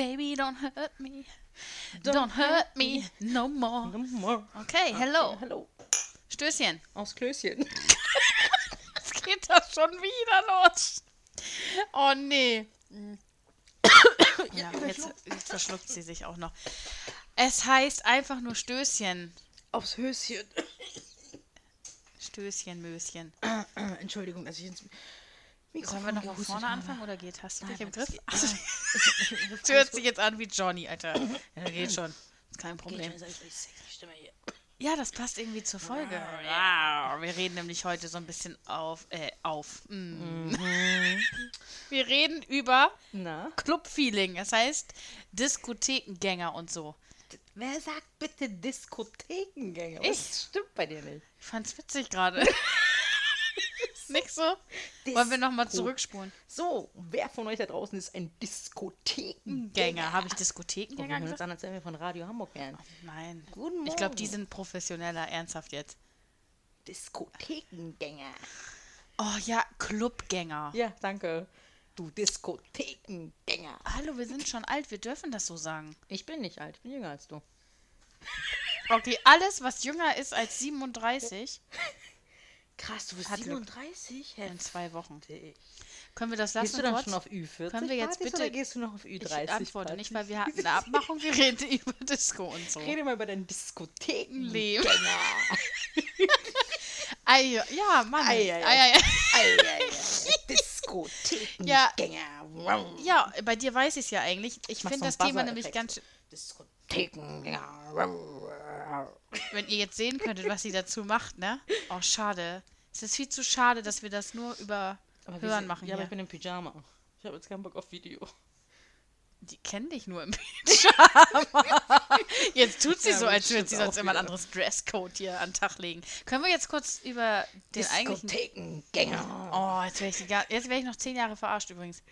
baby, don't hurt me. Don't hurt me no more. No more. Okay, hello. Okay, hello. Stößchen. Aus Klößchen. Es geht das schon wieder los. Oh nee. Ja, jetzt, jetzt verschluckt sie sich auch noch. Es heißt einfach nur Stößchen. Aufs Höschen. Stößchen, Möschen. Entschuldigung, dass ich ins Mikrofon Sollen wir noch von vorne anfangen oder geht? Hast du dich im das Griff? Ja. Das hört sich jetzt an wie Johnny, Alter. Ja, geht schon. Ist kein Problem. Ja, das passt irgendwie zur Folge. Wow, Wir reden nämlich heute so ein bisschen auf, äh, auf. Mm. Wir reden über Na? Clubfeeling. Das heißt Diskothekengänger und so. Wer sagt bitte Diskothekengänger? Ich. Das stimmt bei dir nicht. Ich fand's witzig gerade. Nicht so? Wollen wir nochmal zurückspulen? So, wer von euch da draußen ist ein Diskothekengänger? Gänger. Habe ich Diskothekengänger wir hören uns gesagt? an, als wären wir von Radio Hamburg wären. Nein. Guten Ich glaube, die Morgen. sind professioneller, ernsthaft jetzt. Diskothekengänger. Oh ja, Clubgänger. Ja, danke. Du Diskothekengänger. Hallo, wir sind schon alt, wir dürfen das so sagen. Ich bin nicht alt, ich bin jünger als du. Okay, alles, was jünger ist als 37, Krass, du bist Hat Glück. 37? in zwei Wochen. Können wir das Gehst lassen du dann kurz? schon auf Ü40 Können wir jetzt Partys bitte- oder gehst du noch auf Ü30 ich antworte Partys? nicht, weil wir hatten eine Abmachung, wir reden über Disco und so. Rede mal über deinen Leben. Diskothekengänger. Ei, ja, Mann. Ei, ei, ei. Ei, ei, ei. Eieiei. Diskothekengänger. Ja, bei dir weiß ich es ja eigentlich. Ich finde das Thema nämlich ganz schön. Diskothekengänger. Wenn ihr jetzt sehen könntet, was sie dazu macht, ne? Oh, schade. Es ist viel zu schade, dass wir das nur über Aber Hören machen Ja, aber hier. ich bin im Pyjama. Ich habe jetzt keinen Bock auf Video. Die kennen dich nur im Pyjama. Jetzt tut sie Ja, so, aber als würde sie sonst immer ein anderes Dresscode hier an den Tag legen. Können wir jetzt kurz über den eigentlichen... Diskothekengänger. Oh, jetzt wäre ich, wär ich noch zehn Jahre verarscht übrigens.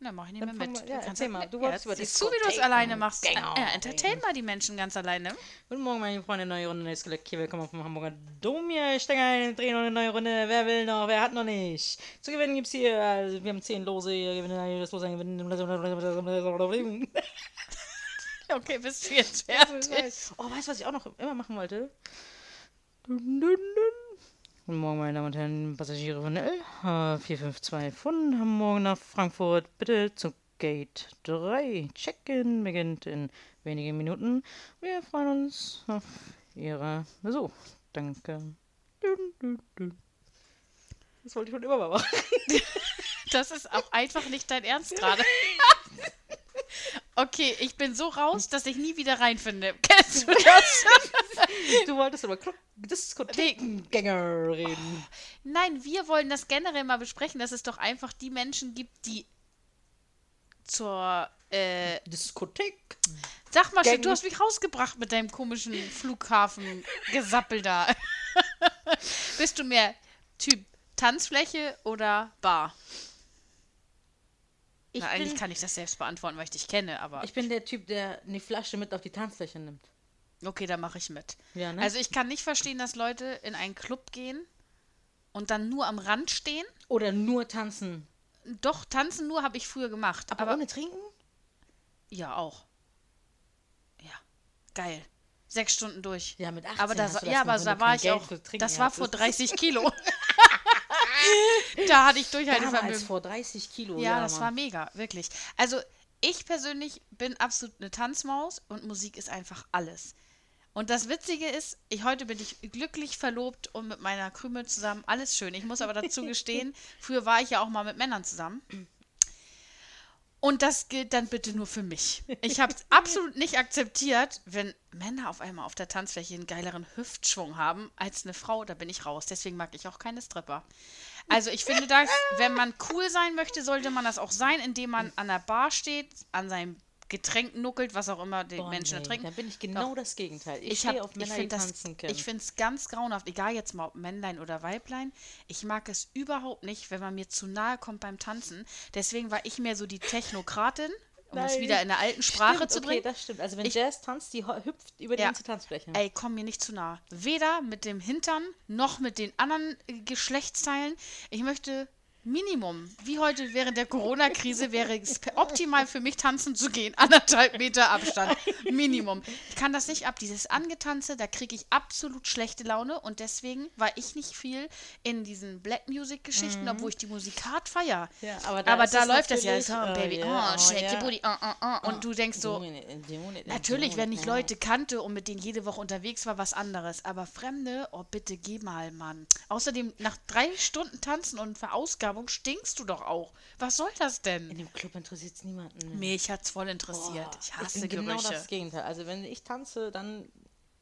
Na, mach ich nicht mehr mit. mal- ja, erzähl mal. Du ja, wolltest über siehst du, wie du es alleine machst. Gänger äh, entertain mal die Menschen ganz alleine. Guten Morgen, meine Freunde. Neue Runde, neues Glück. Hier, willkommen vom Hamburger Dom. Hier, ich stecke ein, drehen eine neue Runde. Wer will noch? Wer hat noch nicht? Zu gewinnen gibt's hier, also, wir haben zehn Lose. Gewinnen, das Los ein, gewinnen. Okay, bist du jetzt fertig? Oh, weißt du, was ich auch noch immer machen wollte? Dun, dun, dun. Guten Morgen, meine Damen und Herren, Passagiere von L 452 von Hamburg nach Frankfurt. Bitte zu Gate 3. Check-in beginnt in wenigen Minuten. Wir freuen uns auf Ihre Besuch. Danke. Das wollte ich schon immer mal machen. Das ist auch einfach nicht dein Ernst gerade. Okay, ich bin so raus, dass ich nie wieder reinfinde. Kennst du das? Du wolltest über Diskothekengänger reden. Nein, wir wollen das generell mal besprechen, dass es doch einfach die Menschen gibt, die zur äh, Diskothek. Sag mal, Gang- du hast mich rausgebracht mit deinem komischen Flughafen-Gesappel da. Bist du mehr Typ Tanzfläche oder Bar? Ich Na, eigentlich bin- kann ich das selbst beantworten, weil ich dich kenne, aber Ich bin der Typ, der eine Flasche mit auf die Tanzfläche nimmt. Okay, da mache ich mit. Ja, ne? Also ich kann nicht verstehen, dass Leute in einen Club gehen und dann nur am Rand stehen. Oder nur tanzen. Doch, tanzen nur habe ich früher gemacht. Aber, Aber, ohne trinken? ja, auch. Ja, geil. Sechs Stunden durch. Ja, mit 18 Aber da, hast du das ja, aber da war ich Geld auch. Das war vor hattest. 30 Kilo. da hatte ich Damals Durchhaltevermögen. vor 30 Kilo. Ja, das Mann. war mega, wirklich. Also, ich persönlich bin absolut eine Tanzmaus und Musik ist einfach alles. Und das Witzige ist, ich, heute bin ich glücklich verlobt und mit meiner Krümel zusammen. Alles schön. Ich muss aber dazu gestehen, früher war ich ja auch mal mit Männern zusammen. Und das gilt dann bitte nur für mich. Ich habe es absolut nicht akzeptiert, wenn Männer auf einmal auf der Tanzfläche einen geileren Hüftschwung haben als eine Frau. Da bin ich raus. Deswegen mag ich auch keine Stripper. Also ich finde das, wenn man cool sein möchte, sollte man das auch sein, indem man an der Bar steht, an seinem Getränk nuckelt, was auch immer die Boah, Menschen nee, da trinken. Da bin ich genau das Gegenteil. Ich, Ich, stehe auf ich Männer, die tanzen können. ich finde es ganz grauenhaft, egal jetzt mal ob Männlein oder Weiblein. Ich mag es überhaupt nicht, wenn man mir zu nahe kommt beim Tanzen. Deswegen war ich mehr so die Technokratin, um es Nein. wieder in der alten Sprache stimmt, zu bringen. Okay, das stimmt. Also wenn Ich- Jazz tanzt, die hüpft über die Ja. ganze Tanzfläche. Ey, komm mir nicht zu nah. Weder mit dem Hintern noch mit den anderen Geschlechtsteilen. Ich möchte Minimum. Wie heute während der Corona-Krise wäre es optimal für mich, tanzen zu gehen. Anderthalb Meter Abstand. Minimum. Ich kann das nicht ab. Dieses Angetanze, da kriege ich absolut schlechte Laune. Und deswegen war ich nicht viel in diesen Black Music-Geschichten, Mhm. obwohl ich die Musik hart feier. Ja, aber da aber da läuft das ja. So, oh, Baby, oh, oh, shake your booty, oh, oh. Und du denkst so, Natürlich, wenn ich Leute kannte und mit denen jede Woche unterwegs war, was anderes. Aber Fremde, oh bitte geh mal, Mann. Außerdem, nach drei Stunden Tanzen und Verausgabung stinkst du doch auch. Was soll das In denn? dem Club interessiert es niemanden. Mich hat's voll interessiert. Boah, ich hasse bin genau Gerüche. das Gegenteil. Also wenn ich tanze, dann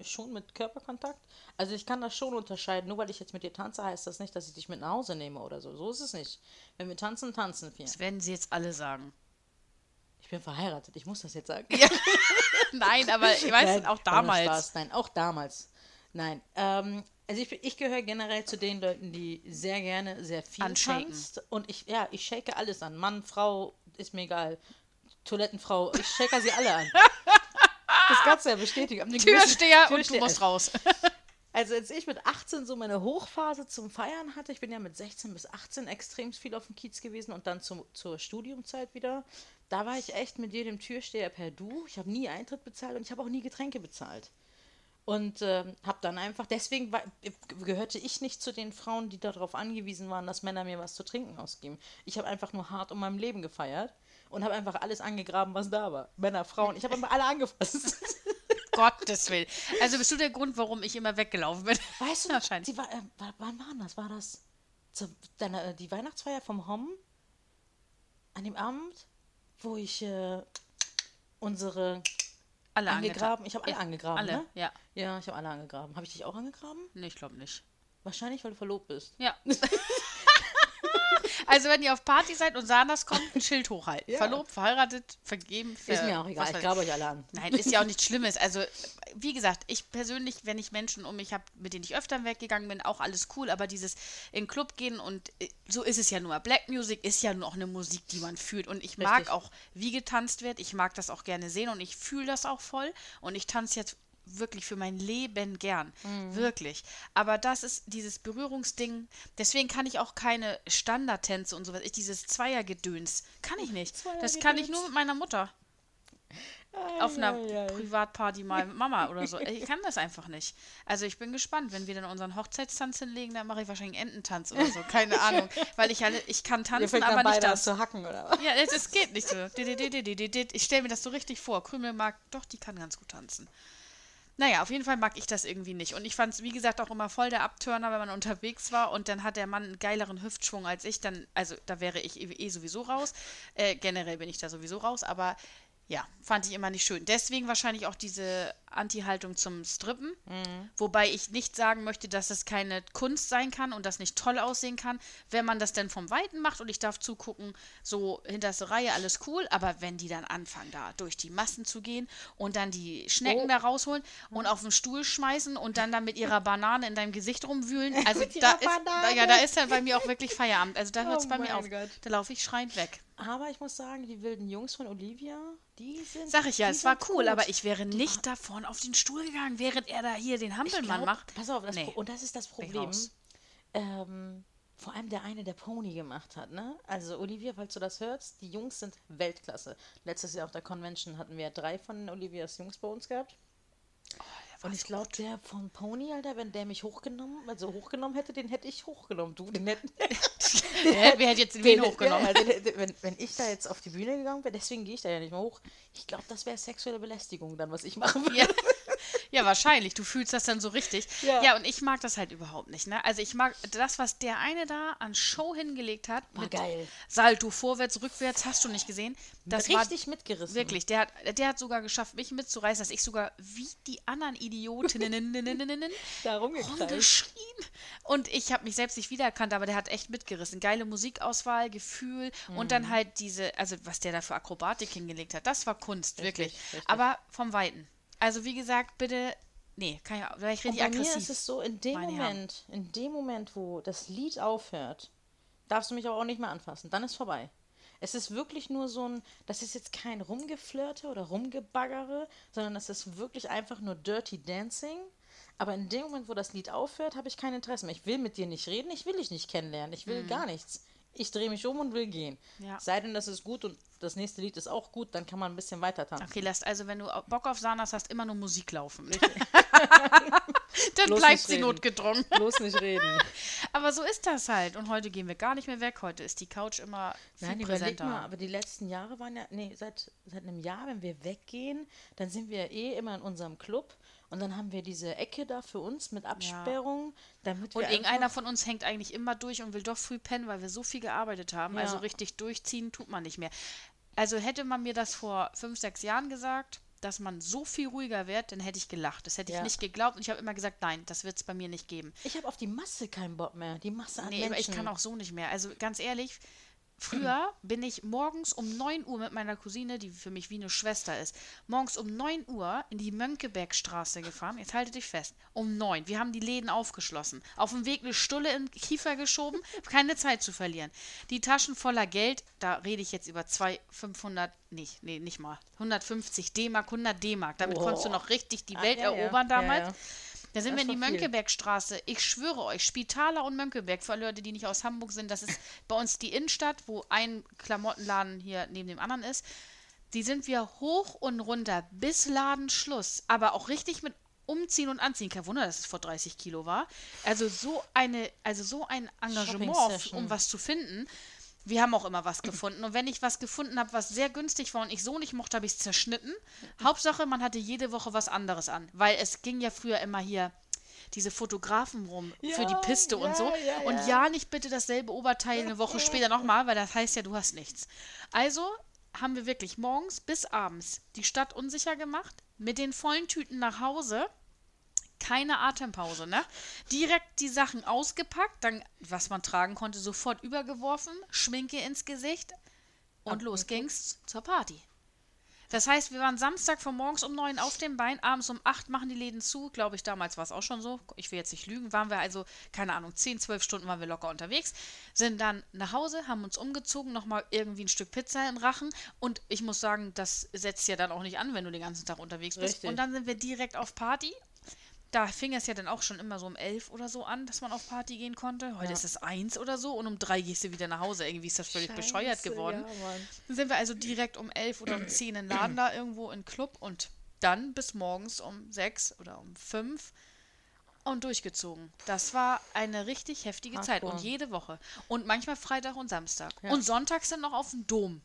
schon mit Körperkontakt. Also ich kann das schon unterscheiden. Nur weil ich jetzt mit dir tanze, heißt das nicht, dass ich dich mit nach Hause nehme oder so. So ist es nicht. Wenn wir tanzen, tanzen wir. Das werden sie jetzt alle sagen. Ich bin verheiratet. Ich muss das jetzt sagen. Ja. Nein, aber ich weiß, Nein, auch damals. Spaß. Nein, auch damals. Nein. Ähm, also ich, ich gehöre generell zu den Leuten, die sehr gerne sehr viel Anshaken. tanzt. Und ich, ja, ich shake alles an. Mann, Frau, ist mir egal. Toilettenfrau, ich shake sie alle an. Das kannst du ja bestätigen. Gewissen- Türsteher und du Türsteher. musst raus. Also als ich mit 18 so meine Hochphase zum Feiern hatte, ich bin ja mit 16 bis 18 extrem viel auf dem Kiez gewesen und dann zum, zur Studiumzeit wieder, da war ich echt mit jedem Türsteher per Du. Ich habe nie Eintritt bezahlt und ich habe auch nie Getränke bezahlt. Und ähm, habe dann einfach, deswegen war, gehörte ich nicht zu den Frauen, die darauf angewiesen waren, dass Männer mir was zu trinken ausgeben. Ich habe einfach nur hart um mein Leben gefeiert und habe einfach alles angegraben, was da war. Männer, Frauen, ich habe einfach alle angefasst. Gottes Willen. Also bist du der Grund, warum ich immer weggelaufen bin? Weißt du Wahrscheinlich. die war, äh, wa- wann war das? War das zu, deiner, äh, die Weihnachtsfeier vom Hom? An dem Abend, wo ich äh, unsere Alle angegraben, ich habe alle Ja, angegraben, Alle, ne? ja. Ja, ich habe alle angegraben. Habe ich dich auch angegraben? Nee, ich glaube nicht. Wahrscheinlich, weil du verlobt bist. Ja. also wenn ihr auf Party seid und Sanders kommt, ein Schild hochhalten. Ja. Verlobt, verheiratet, vergeben. Ist ver- mir auch egal, ich grabe euch alle an. Nein, ist ja auch nichts Schlimmes. Also, wie gesagt, ich persönlich, wenn ich Menschen um mich habe, mit denen ich öfter weggegangen bin, auch alles cool, aber dieses in Club gehen und äh, so ist es ja nur. Black Music ist ja nur auch eine Musik, die man fühlt. Und ich mag Richtig. auch, wie getanzt wird. Ich mag das auch gerne sehen und ich fühle das auch voll. Und ich tanze jetzt wirklich für mein Leben gern. Mhm. Wirklich. Aber das ist dieses Berührungsding. Deswegen kann ich auch keine Standardtänze und sowas. Ich, dieses Zweiergedöns kann ich nicht. Das kann ich nur mit meiner Mutter auf einer Ei, ei, ei. Privatparty mal mit Mama oder so. Ich kann das einfach nicht. Also ich bin gespannt, wenn wir dann unseren Hochzeitstanz hinlegen, dann mache ich wahrscheinlich einen Ententanz oder so. Keine Ahnung. Weil ich alle, ich kann tanzen, aber nicht das. zu hacken, oder was? Ja, es, es geht nicht so. Ich stelle mir das so richtig vor. Krümel mag, doch, die kann ganz gut tanzen. Naja, auf jeden Fall mag ich das irgendwie nicht. Und ich fand es, wie gesagt, auch immer voll der Abturner, wenn man unterwegs war und dann hat der Mann einen geileren Hüftschwung als ich. Dann, also da wäre ich eh, eh sowieso raus. Äh, generell bin ich da sowieso raus, aber ja, fand ich immer nicht schön. Deswegen wahrscheinlich auch diese Anti-Haltung zum Strippen. Wobei ich nicht sagen möchte, dass es keine Kunst sein kann und das nicht toll aussehen kann. Wenn man das denn vom Weiten macht und ich darf zugucken, so hinterste Reihe, alles cool. Aber wenn die dann anfangen, da durch die Massen zu gehen und dann die Schnecken Oh. da rausholen und auf den Stuhl schmeißen und dann da mit ihrer Banane in deinem Gesicht rumwühlen, also da ist, Banane. ja, da ist dann bei mir auch wirklich Feierabend. Also da hört es Oh bei mir auf. Gott. Da laufe ich schreiend weg. Aber ich muss sagen, die wilden Jungs von Olivia, die sind. Sag ich ja, es war cool, gut. aber ich wäre nicht war- da vorne auf den Stuhl gegangen, während er da hier den Hampelmann glaub, macht. Pass auf, Nee. Und das ist das Problem. Ähm, vor allem der eine, der Pony gemacht hat, ne? Also Olivia, falls du das hörst, die Jungs sind Weltklasse. Letztes Jahr auf der Convention hatten wir drei von Olivias Jungs bei uns gehabt. Und ich glaube, der von Pony, Alter, wenn der mich hochgenommen, also hochgenommen hätte, den hätte ich hochgenommen. Du, den hätten. Wer wer hätte jetzt den Wen hochgenommen? Ja, den, den, wenn, wenn ich da jetzt auf die Bühne gegangen wäre, deswegen gehe ich da ja nicht mehr hoch. Ich glaube, das wäre sexuelle Belästigung dann, was ich machen würde. Ja. Ja, wahrscheinlich. Du fühlst das dann so richtig. Ja. Ja. und ich mag das halt überhaupt nicht. Ne? Also ich mag das, was der eine da an Show hingelegt hat. War mit geil. Salto vorwärts, rückwärts, hast du nicht gesehen. Das Richtig war mitgerissen. wirklich. Der hat, der hat sogar geschafft, mich mitzureißen, dass ich sogar wie die anderen Idiotinnen Da rumgeschrien. Und ich habe mich selbst nicht wiedererkannt, aber der hat echt mitgerissen. Geile Musikauswahl, Gefühl und Mhm. dann halt diese, also was der da für Akrobatik hingelegt hat, das war Kunst, wirklich. richtig. Aber vom Weiten. Also wie gesagt, bitte, nee, kann ich, da wäre ich Und richtig bei mir ist es so, in dem Moment, in dem Moment, wo das Lied aufhört, darfst du mich aber auch nicht mehr anfassen. Dann ist vorbei. Es ist wirklich nur so ein, das ist jetzt kein Rumgeflirte oder Rumgebaggere, sondern das ist wirklich einfach nur Dirty Dancing. Aber in dem Moment, wo das Lied aufhört, habe ich kein Interesse mehr. Ich will mit dir nicht reden, ich will dich nicht kennenlernen, ich will gar nichts. Ich drehe mich um und will gehen. Ja. Sei denn, das ist gut und das nächste Lied ist auch gut, dann kann man ein bisschen weiter tanzen. Okay, lässt also, wenn du Bock auf Sanas hast, immer nur Musik laufen. Dann Bloß bleibt sie reden. notgedrungen. Bloß nicht reden. Aber so ist das halt. Und heute gehen wir gar nicht mehr weg. Heute ist die Couch immer viel Nein, präsenter. mal, aber die letzten Jahre waren ja, nee, seit, seit einem Jahr, wenn wir weggehen, dann sind wir eh immer in unserem Club und dann haben wir diese Ecke da für uns mit Absperrung, damit Und irgendeiner von uns hängt eigentlich immer durch und will doch früh pennen, weil wir so viel gearbeitet haben. Ja. Also richtig durchziehen tut man nicht mehr. Also hätte man mir das vor fünf, sechs Jahren gesagt, dass man so viel ruhiger wird, dann hätte ich gelacht. Das hätte ich Ja. nicht geglaubt und ich habe immer gesagt, nein, das wird es bei mir nicht geben. ich habe auf die Masse keinen Bock mehr, die Masse an Nee, Menschen. ich kann auch so nicht mehr. Also ganz ehrlich, früher bin ich morgens um 9 Uhr mit meiner Cousine, die für mich wie eine Schwester ist, morgens um 9 Uhr in die Mönckebergstraße gefahren. Jetzt haltet dich fest. Um 9. Wir haben die Läden aufgeschlossen. Auf dem Weg eine Stulle in den Kiefer geschoben. Keine Zeit zu verlieren. Die Taschen voller Geld, da rede ich jetzt über 2, 500, nicht, nee, nicht mal. 150 D-Mark, 100 D-Mark. Damit Boah. konntest du noch richtig die Ah, Welt ja, ja. erobern Ja, damals. ja. Da sind Das wir in die. Mönckebergstraße. Ich schwöre euch, Spitaler und Mönckeberg, für Leute, die nicht aus Hamburg sind, das ist bei uns die Innenstadt, wo ein Klamottenladen hier neben dem anderen ist. Die sind wir hoch und runter bis Ladenschluss. Aber auch richtig mit Umziehen und Anziehen. Kein Wunder, dass es vor 30 Kilo war. Also so eine, also so ein Engagement, um was zu finden. Wir haben auch immer was gefunden. Und wenn ich was gefunden habe, was sehr günstig war und ich so nicht mochte, habe ich es zerschnitten. Hauptsache, man hatte jede Woche was anderes an. Weil es ging ja früher immer hier diese Fotografen rum für die Ja, Piste und ja, so. ja, und ja. ja, nicht bitte dasselbe Oberteil eine Woche später nochmal, weil das heißt ja, du hast nichts. Also haben wir wirklich morgens bis abends die Stadt unsicher gemacht, mit den vollen Tüten nach Hause keine Atempause, ne? Direkt die Sachen ausgepackt, dann, was man tragen konnte, sofort übergeworfen, Schminke ins Gesicht und los ging's zur Party. Das heißt, wir waren Samstag von morgens um neun auf dem Bein, abends um acht machen die Läden zu, glaube ich, damals war es auch schon so, ich will jetzt nicht lügen, waren wir also, keine Ahnung, zehn, zwölf Stunden waren wir locker unterwegs, sind dann nach Hause, haben uns umgezogen, nochmal irgendwie ein Stück Pizza in den Rachen und ich muss sagen, das setzt ja dann auch nicht an, wenn du den ganzen Tag unterwegs bist. Richtig. Und dann sind wir direkt auf Party da fing es ja dann auch schon immer so um elf oder so an, dass man auf Party gehen konnte. Heute Ja. ist es eins oder so und um drei gehst du wieder nach Hause. Irgendwie ist das völlig bescheuert Scheiße, geworden. ja. Dann sind wir also direkt um elf oder um zehn in den Laden da irgendwo in Club und dann bis morgens um sechs oder um fünf und durchgezogen. Das war eine richtig heftige Zeit Hardcore. und jede Woche. Und manchmal Freitag und Samstag. Ja. Und sonntags dann noch auf dem Dom.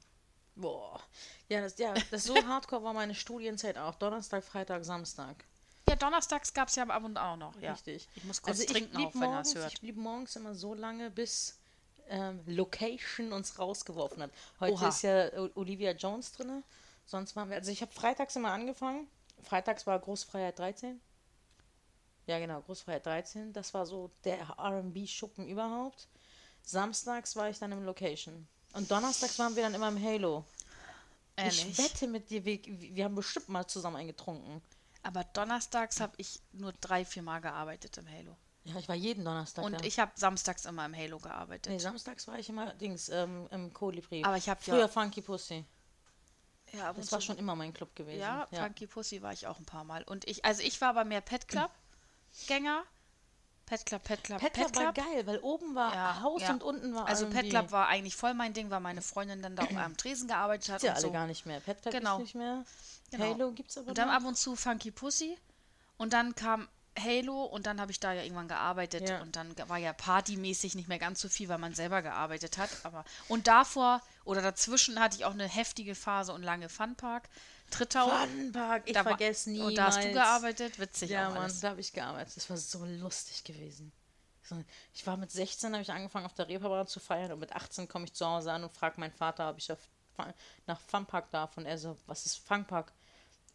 Boah. Ja, das, ja, das so hardcore war meine Studienzeit auch. Donnerstag, Freitag, Samstag. Ja, donnerstags gab es ja ab und an noch. Ja. Richtig. Ich muss kurz Also ich trinken, auch wenn er es hört. Ich blieb morgens immer so lange, bis ähm, Location uns rausgeworfen hat. Heute Oha. ist ja Olivia Jones drin. Sonst waren wir, also ich habe freitags immer angefangen. Freitags war Großfreiheit 13. Ja, genau, Großfreiheit 13. Das war so der RB-Schuppen überhaupt. Samstags war ich dann im Location. Und donnerstags waren wir dann immer im Halo. Ich Ehrlich. wette mit dir, wir, wir haben bestimmt mal zusammen eingetrunken. Aber donnerstags habe ich nur drei, vier Mal gearbeitet im Halo. Ja, ich war jeden Donnerstag Und da. ich habe samstags immer im Halo gearbeitet. Nee, samstags war ich immer Dings ähm, im Kolibri. Aber ich hab ja- Früher Funky Pussy. ja, ab und Das war schon immer mein Club gewesen. Ja, Funky Pussy war ich auch ein paar Mal. Und ich, also ich war aber mehr Pet Club Gänger. Pet Club, Pet Club, Pet Club war geil, weil oben war Ja, Haus ja. und unten war Also Pet. Club war eigentlich voll mein Ding, weil meine Freundin dann da auch am Tresen gearbeitet hat Gibt's ja alle so. gar nicht mehr. Pet Club Genau. nicht mehr. Genau. Halo gibt's aber Und dann noch. ab und zu Funky Pussy. Und dann kam Halo und dann habe ich da ja irgendwann gearbeitet. Ja. Und dann war ja partymäßig nicht mehr ganz so viel, weil man selber gearbeitet hat. Aber und davor oder dazwischen hatte ich auch eine heftige Phase und lange Funpark. Trittau. Funpark, ich Da vergesse nie. Und da hast du gearbeitet, witzig Ja, Mann, da habe ich gearbeitet. Das war so lustig gewesen. Ich war mit 16, habe ich angefangen auf der Reeperbahn zu feiern und mit 18 komme ich zu Hause an und frage meinen Vater, ob ich auf, nach Funpark darf. Und er so, was ist Funpark?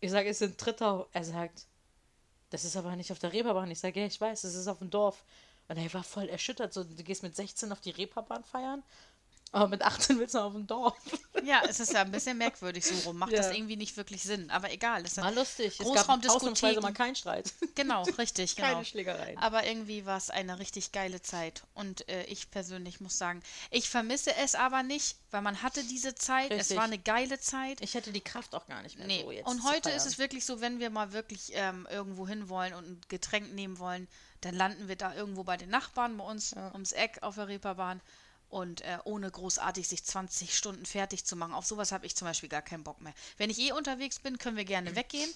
Ich sage, es ist in Trittau. Er sagt, das ist aber nicht auf der Reeperbahn. Ich sage, ja, ich weiß, es ist auf dem Dorf. Und er war voll erschüttert. So, du gehst mit 16 auf die Reeperbahn feiern, aber mit 18 willst du auf dem Dorf. Ja, es ist ja ein bisschen merkwürdig so rum. Macht Ja. das irgendwie nicht wirklich Sinn. Aber egal. Es War lustig. Es ausnahmsweise mal keinen Streit. genau, richtig, genau. Keine Schlägereien. Aber irgendwie war es eine richtig geile Zeit. Und äh, ich persönlich muss sagen, ich vermisse es aber nicht, weil man hatte diese Zeit. Es Richtig. war eine geile Zeit. Ich hätte die Kraft auch gar nicht mehr Nee. so jetzt und heute ist es wirklich so, wenn wir mal wirklich ähm, irgendwo hin wollen und ein Getränk nehmen wollen, dann landen wir da irgendwo bei den Nachbarn bei uns ums Eck auf der Reeperbahn. Und äh, ohne großartig sich 20 Stunden fertig zu machen. Auf sowas habe ich zum Beispiel gar keinen Bock mehr. Wenn ich eh unterwegs bin, können wir gerne weggehen.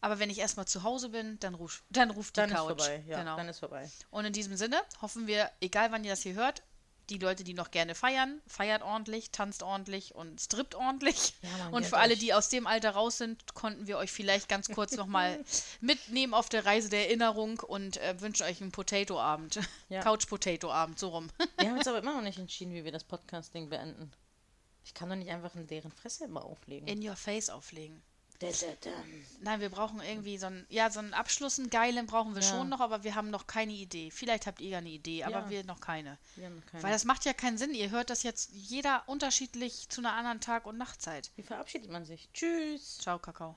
Aber wenn ich erstmal zu Hause bin, dann, ruf, dann ruft die Dann ist Couch. vorbei. Ja, genau. dann ist vorbei. Und in diesem Sinne hoffen wir, egal wann ihr das hier hört, die Leute, die noch gerne feiern, feiert ordentlich, tanzt ordentlich und strippt ordentlich. Ja, Mann, und für alle, die aus dem Alter raus sind, konnten wir euch vielleicht ganz kurz nochmal mitnehmen auf der Reise der Erinnerung und äh, wünschen euch einen Potato-Abend. Ja. Couch-Potato-Abend, so rum. Wir haben jetzt aber immer noch nicht entschieden, wie wir das Podcasting beenden. Ich kann doch nicht einfach in deren Fresse immer auflegen. In your face auflegen. Nein, wir brauchen irgendwie so einen, ja, so einen Abschluss, einen geilen brauchen wir Ja. schon noch, aber wir haben noch keine Idee. Vielleicht habt ihr ja eine Idee, aber Ja. wir noch keine. Wir haben keine. Weil das macht ja keinen Sinn. Ihr hört das jetzt jeder unterschiedlich zu einer anderen Tag- und Nachtzeit. Wie verabschiedet man sich? Tschüss. Ciao, Kakao.